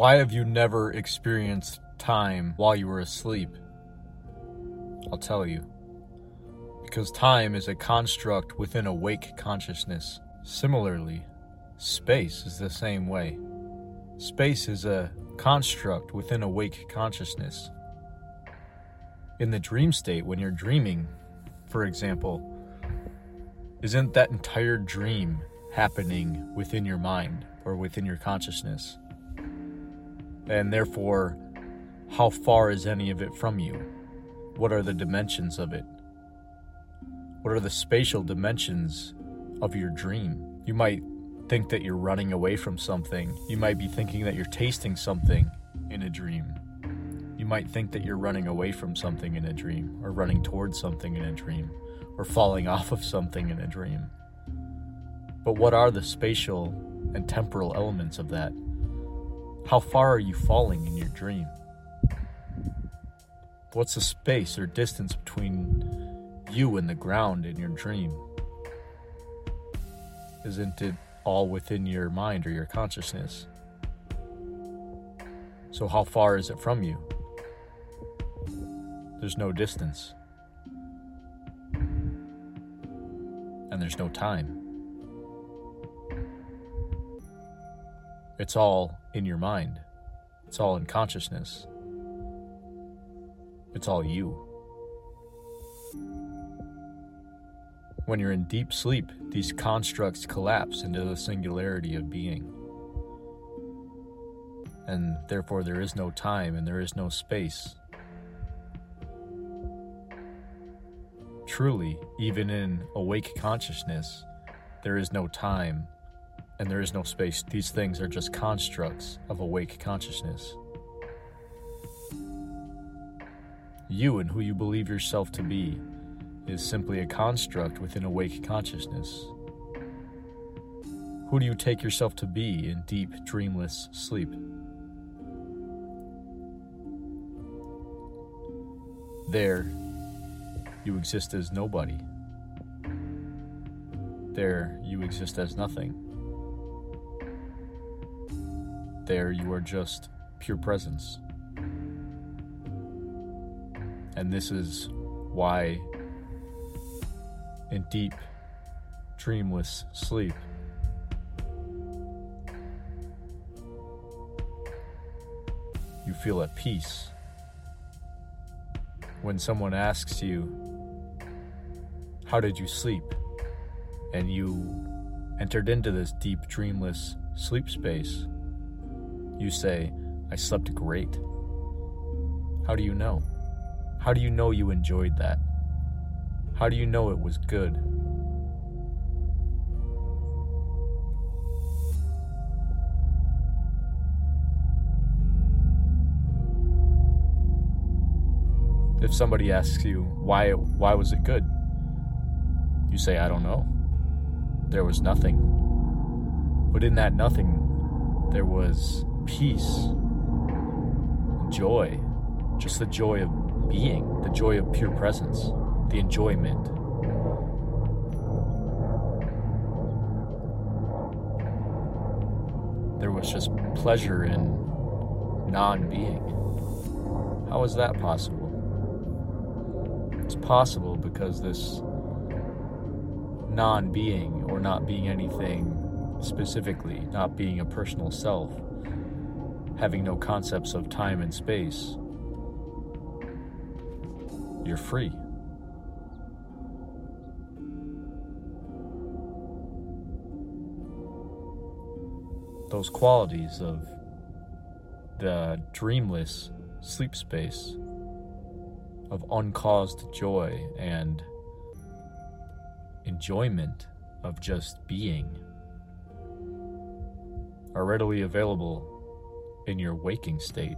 Why have you never experienced time while you were asleep? I'll tell you. Because time is a construct within awake consciousness. Similarly, space is the same way. Space is a construct within awake consciousness. In the dream state, when you're dreaming, for example, isn't that entire dream happening within your mind or within your consciousness? And therefore, how far is any of it from you? What are the dimensions of it? What are the spatial dimensions of your dream? You might think that you're running away from something. You might be thinking that you're tasting something in a dream. You might think that you're running away from something in a dream, or running towards something in a dream, or falling off of something in a dream. But what are the spatial and temporal elements of that? How far are you falling in your dream? What's the space or distance between you and the ground in your dream? Isn't it all within your mind or your consciousness? So, how far is it from you? There's no distance. And there's no time. It's all in your mind. It's all in consciousness. It's all you. When you're in deep sleep, these constructs collapse into the singularity of being. And therefore, there is no time and there is no space. Truly, even in awake consciousness, there is no time and there is no space. These things are just constructs of awake consciousness. You and who you believe yourself to be is simply a construct within awake consciousness. Who do you take yourself to be in deep, dreamless sleep? There, you exist as nobody. There, you exist as nothing. There, you are just pure presence. And this is why, in deep, dreamless sleep, you feel at peace. When someone asks you, How did you sleep? and you entered into this deep, dreamless sleep space, you say, I slept great. How do you know? How do you know you enjoyed that? How do you know it was good? If somebody asks you why why was it good? You say I don't know. There was nothing. But in that nothing there was peace, joy, just the joy of being, the joy of pure presence, the enjoyment. There was just pleasure in non being. How is that possible? It's possible because this non being, or not being anything specifically, not being a personal self, having no concepts of time and space, you're free. Those qualities of the dreamless sleep space, of uncaused joy and enjoyment of just being, are readily available in your waking state.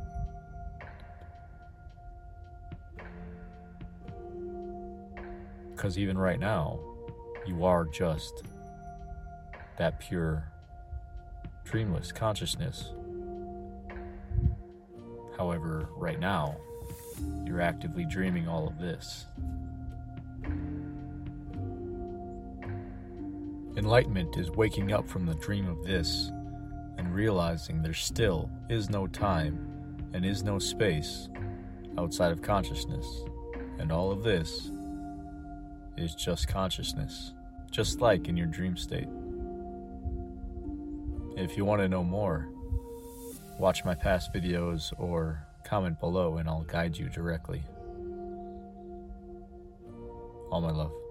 Because even right now, you are just that pure, dreamless consciousness. However, right now, you're actively dreaming all of this. Enlightenment is waking up from the dream of this and realizing there still is no time and is no space outside of consciousness. And all of this is just consciousness, just like in your dream state. If you want to know more, watch my past videos or comment below and I'll guide you directly. All my love.